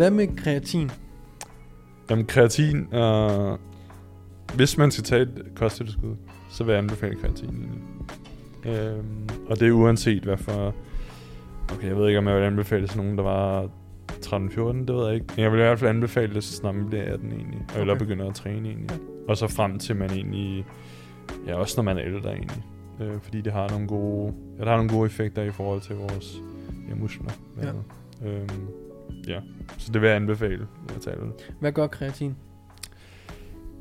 Hvad med kreatin? Jamen, kreatin er... Hvis man skal tage et kosttilskud, så vil jeg anbefale kreatin. egentlig. Øhm, og det er uanset hvad for... Okay, jeg ved ikke, om jeg vil anbefale til nogen, der var 13-14, det ved jeg ikke. Men jeg vil i hvert fald anbefale det, så snart man bliver 18 egentlig. Og eller Okay. begynder at træne egentlig. Og så frem til man egentlig... Ja, også når man er ældre egentlig. Øh, fordi det har nogle gode... Ja, der har nogle gode effekter i forhold til vores ja, muskler. Ja. Øhm, ja, så det vil jeg anbefale at tage det. Hvad gør kreatin?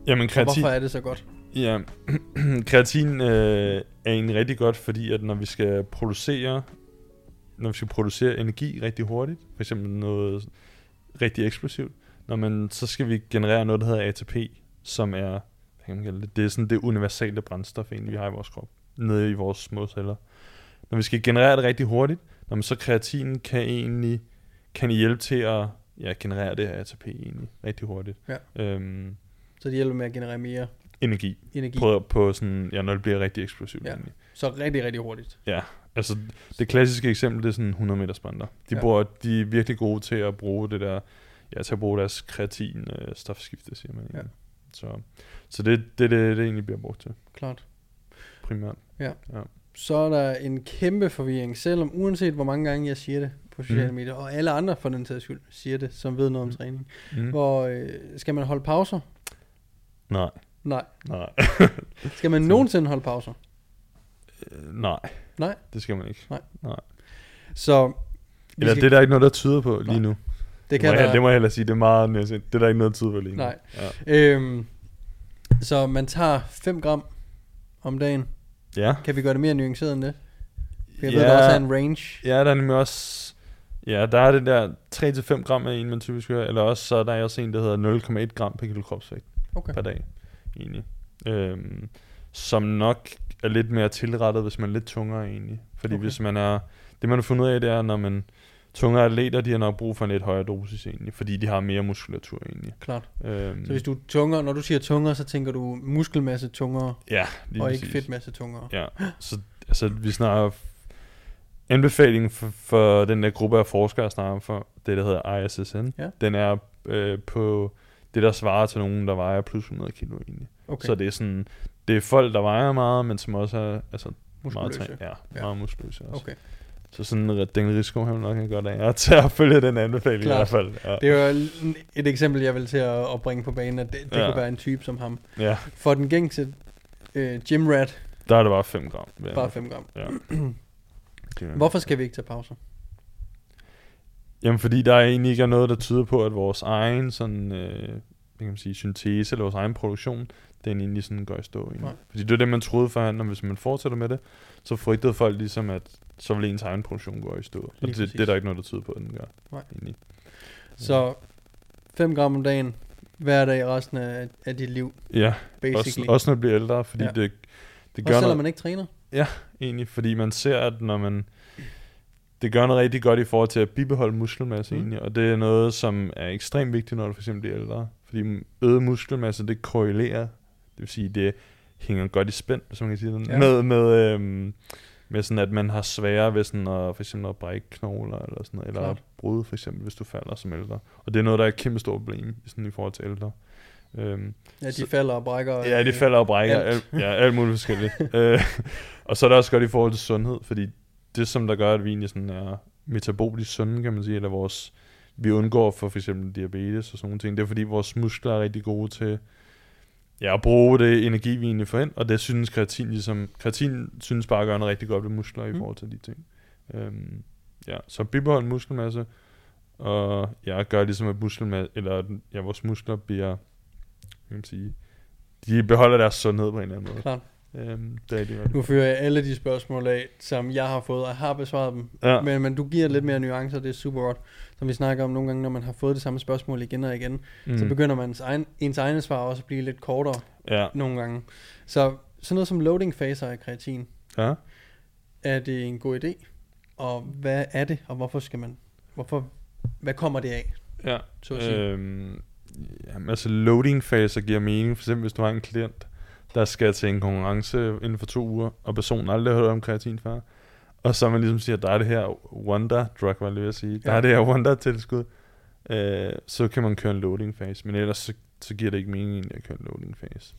Jamen, Og kreatin... hvorfor er det så godt? Ja, kreatin øh, er egentlig rigtig godt, fordi at når vi skal producere, når vi skal producere energi rigtig hurtigt, for eksempel noget rigtig eksplosivt, når man, så skal vi generere noget, der hedder ATP, som er, hvad kan man kalde det, det er sådan det universale brændstof, egentlig, vi har i vores krop, nede i vores små celler. Når vi skal generere det rigtig hurtigt, når man så kreatinen kan egentlig kan hjælpe til at ja, generere det her ATP egentlig rigtig hurtigt. Ja. Øhm, Så det hjælper med at generere mere energi energi. på, på sådan, ja, når det bliver rigtig eksplosivt. Ja. Ja. Så rigtig, rigtig hurtigt. Altså, det klassiske eksempel, det er sådan 100 meter sprinter. De, Ja. ja. bruger, de er virkelig gode til at bruge det der, ja, til at bruge deres kreatin øh, stofskifte, siger man. Ja. Ja. Så, så det, det, det, det egentlig bliver brugt til, Klart. primært. Så er der en kæmpe forvirring, selvom uanset hvor mange gange jeg siger det på sociale Mhm. medier, og alle andre for den sags skyld siger det, som ved noget om Mhm. træning. Mm. Hvor øh, skal man holde pauser? Nej, Nej. nej, Skal man nogensinde holde pauser? Øh, nej. Nej. Det skal man ikke. Så vi Eller skal, det er der ikke noget, der tyder på Nej. lige nu. det Det, kan må jeg, der, det må jeg hellere sige, det er meget næsigt. Det er der ikke noget, tyder på lige nu. Nej. Ja. øhm, så man tager 5 gram om dagen. ja. Kan vi gøre det mere nuanceret end det? Jeg ja. ved, der også er en range. Ja, der er nemlig også... Ja, der er det der 3-5 gram af en, man typisk hører. Eller også så er der også en, der hedder 0,1 gram per kilo kropsvægt Okay. per dag. Egentlig. Øhm, som nok er lidt mere tilrettet, hvis man er lidt tungere egentlig. Fordi Okay. hvis man er... Det man har fundet ud af, det er, når man... Tungere atleter, de har nok brug for en lidt højere dosis egentlig. Fordi de har mere muskulatur egentlig. Klart. Øhm, Så hvis du er tungere, når du siger tungere, så tænker du muskelmasse tungere, Ja, lige og præcis. ikke fedtmasse tungere. Ja, så altså, vi snakker anbefalingen for, for den der gruppe af forskere, jeg snakker om for, det der hedder ISSN, Ja. den er øh, på det, der svarer til nogen, der vejer plus 100 kilo egentlig. Okay. Så det er sådan, det er folk, der vejer meget, men som også er altså, meget, Muskuløse. træ- ja, Ja. meget muskuløse også. Okay. Så sådan, den risiko har man nok ikke godt af at tage at følge den anbefaling Klart. i hvert fald. Ja. Det er jo et eksempel, jeg vil til at, bringe på banen, at det, det ja. Kunne være en type som ham. ja, For den gængse øh, gym rat, der er det bare 5 gram. bare anbefale. 5 gram. Ja. Det Hvorfor skal vi ikke tage pauser? Jamen, fordi der egentlig ikke er noget, der tyder på, at vores egen sådan, øh, kan man sige, syntese eller vores egen produktion, den egentlig sådan går i stå. Egentlig. Nej. Fordi det er det, man troede forhånden, og hvis man fortsætter med det, så frygtede folk ligesom, at så vil ens egen produktion gå i stå. Og Lige det, præcis. det, er der ikke noget, der tyder på, at den gør. Nej. Egentlig. Så 5 gram om dagen, hver dag resten af, af dit liv, Ja, også, basically. også når man bliver ældre, fordi Ja. det, det Også gør selvom noget, man ikke træner. Egentlig, fordi man ser, at når man det gør noget rigtig godt i forhold til at bibeholde muskelmasse Mm. egentlig, og det er noget, som er ekstremt vigtigt, når du for eksempel bliver ældre. Fordi øget muskelmasse, det korrelerer, det vil sige, det hænger godt i spænd, hvis man kan sige Ja. ja. med, med, øhm, med sådan, at man har sværere ved sådan at, for eksempel at brække knogler, eller sådan eller Klart. bryde for eksempel, hvis du falder som ældre. Og det er noget, der er et kæmpe stort problem sådan i forhold til ældre. Øhm, Ja, de Så- falder og brækker. Ja, de falder og brækker. alt. Alt. ja, alt muligt forskelligt. øh, og så er det også godt i forhold til sundhed, fordi det, som der gør, at vi egentlig sådan er metabolisk sunde, kan man sige, eller vores, vi undgår for eksempel diabetes og sådan nogle ting, det er fordi vores muskler er rigtig gode til ja, at bruge det energi, vi egentlig får ind, og det synes kreatin ligesom, kreatin synes bare at gøre noget rigtig godt ved muskler i Mm. forhold til de ting. Øhm, ja, så bibehold muskelmasse, og ja, gør ligesom, at muskelmasse, eller ja, vores muskler bliver, kan man sige, de beholder deres sundhed på en eller anden måde. Klart. Øhm, det er de. Nu fører jeg alle de spørgsmål af, som jeg har fået, og jeg har besvaret dem. Ja. Men, men du giver lidt mere nuancer, det er super godt. Som vi snakker om nogle gange, når man har fået det samme spørgsmål igen og igen, mm. så begynder man ens, egen, ens egne svar også at blive lidt kortere Ja. nogle gange. Så sådan noget som loading faser af kreatin, Ja. er det en god idé? Og hvad er det, og hvorfor skal man, hvorfor, hvad kommer det af? Ja. Så at sige. Øhm, jamen, altså loading faser giver mening. For eksempel hvis du har en klient, der skal til en konkurrence inden for to uger, og personen aldrig har hørt om kreatin før. Og så man ligesom siger, der er det her wonder drug, var lige ved at sige. Der Ja. er det her wonder tilskud. øh, så kan man køre en loading phase. Men ellers så, så giver det ikke mening egentlig at køre en loading phase.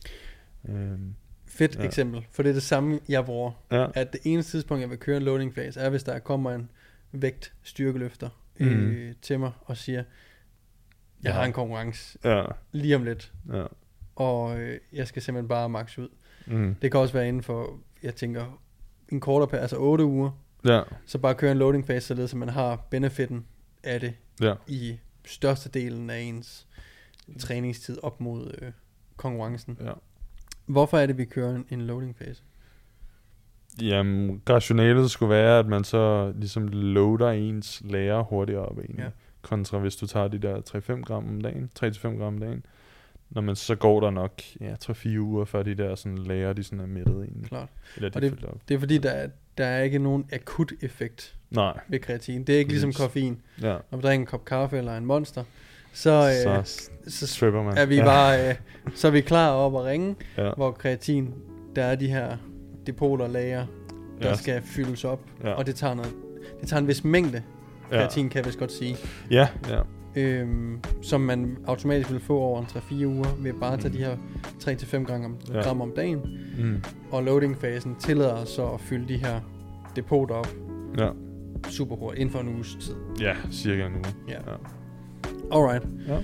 Øh, Fedt Ja. eksempel, for det er det samme, jeg bruger. ja, At det eneste tidspunkt, jeg vil køre en loading phase, er, hvis der kommer en vægt styrkeløfter øh, til mig og siger, jeg Ja. har en konkurrence ja, lige om lidt, ja. og øh, jeg skal simpelthen bare max ud. Mm, Det kan også være inden for, jeg tænker, en kortere per, altså 8 uger, ja, så bare køre en loading phase, således at man har benefitten af det ja. i størstedelen af ens træningstid op mod øh, konkurrencen. ja. Hvorfor er det, vi kører en, en loading phase? Jamen, rationalet skulle være, at man så ligesom loader ens lærer hurtigere op egentlig. Ja. Kontra hvis du tager de der 3-5 gram om dagen, 3-5 gram om dagen. Når man så går der nok ja, 3-4 uger, før de der sådan lærer, de sådan er mættet egentlig. Klart. Eller de Og det- op. Det er fordi, der er, der er ikke nogen akut effekt Nej, ved kreatin. Det er ikke ligesom koffein. ja. Når vi drikker en kop kaffe eller en monster, så, øh, så så, så man. er vi ja. bare øh, så er vi klar op at ringe, Ja, hvor kreatin, der er de her depoter lager, der ja, skal fyldes op, ja. og det tager noget, det tager en vis mængde kreatin, kan jeg vist godt sige, Ja, ja. øhm, som man automatisk vil få over en 3-4 uger, ved bare at tage Mm. de her 3-5 gram om, Ja. gram om dagen, Mm. og loading-fasen tillader så at fylde de her depoter op Ja. super hurtigt, inden for en uges tid. ja, cirka en uge. Ja. Ja. Alright. Ja.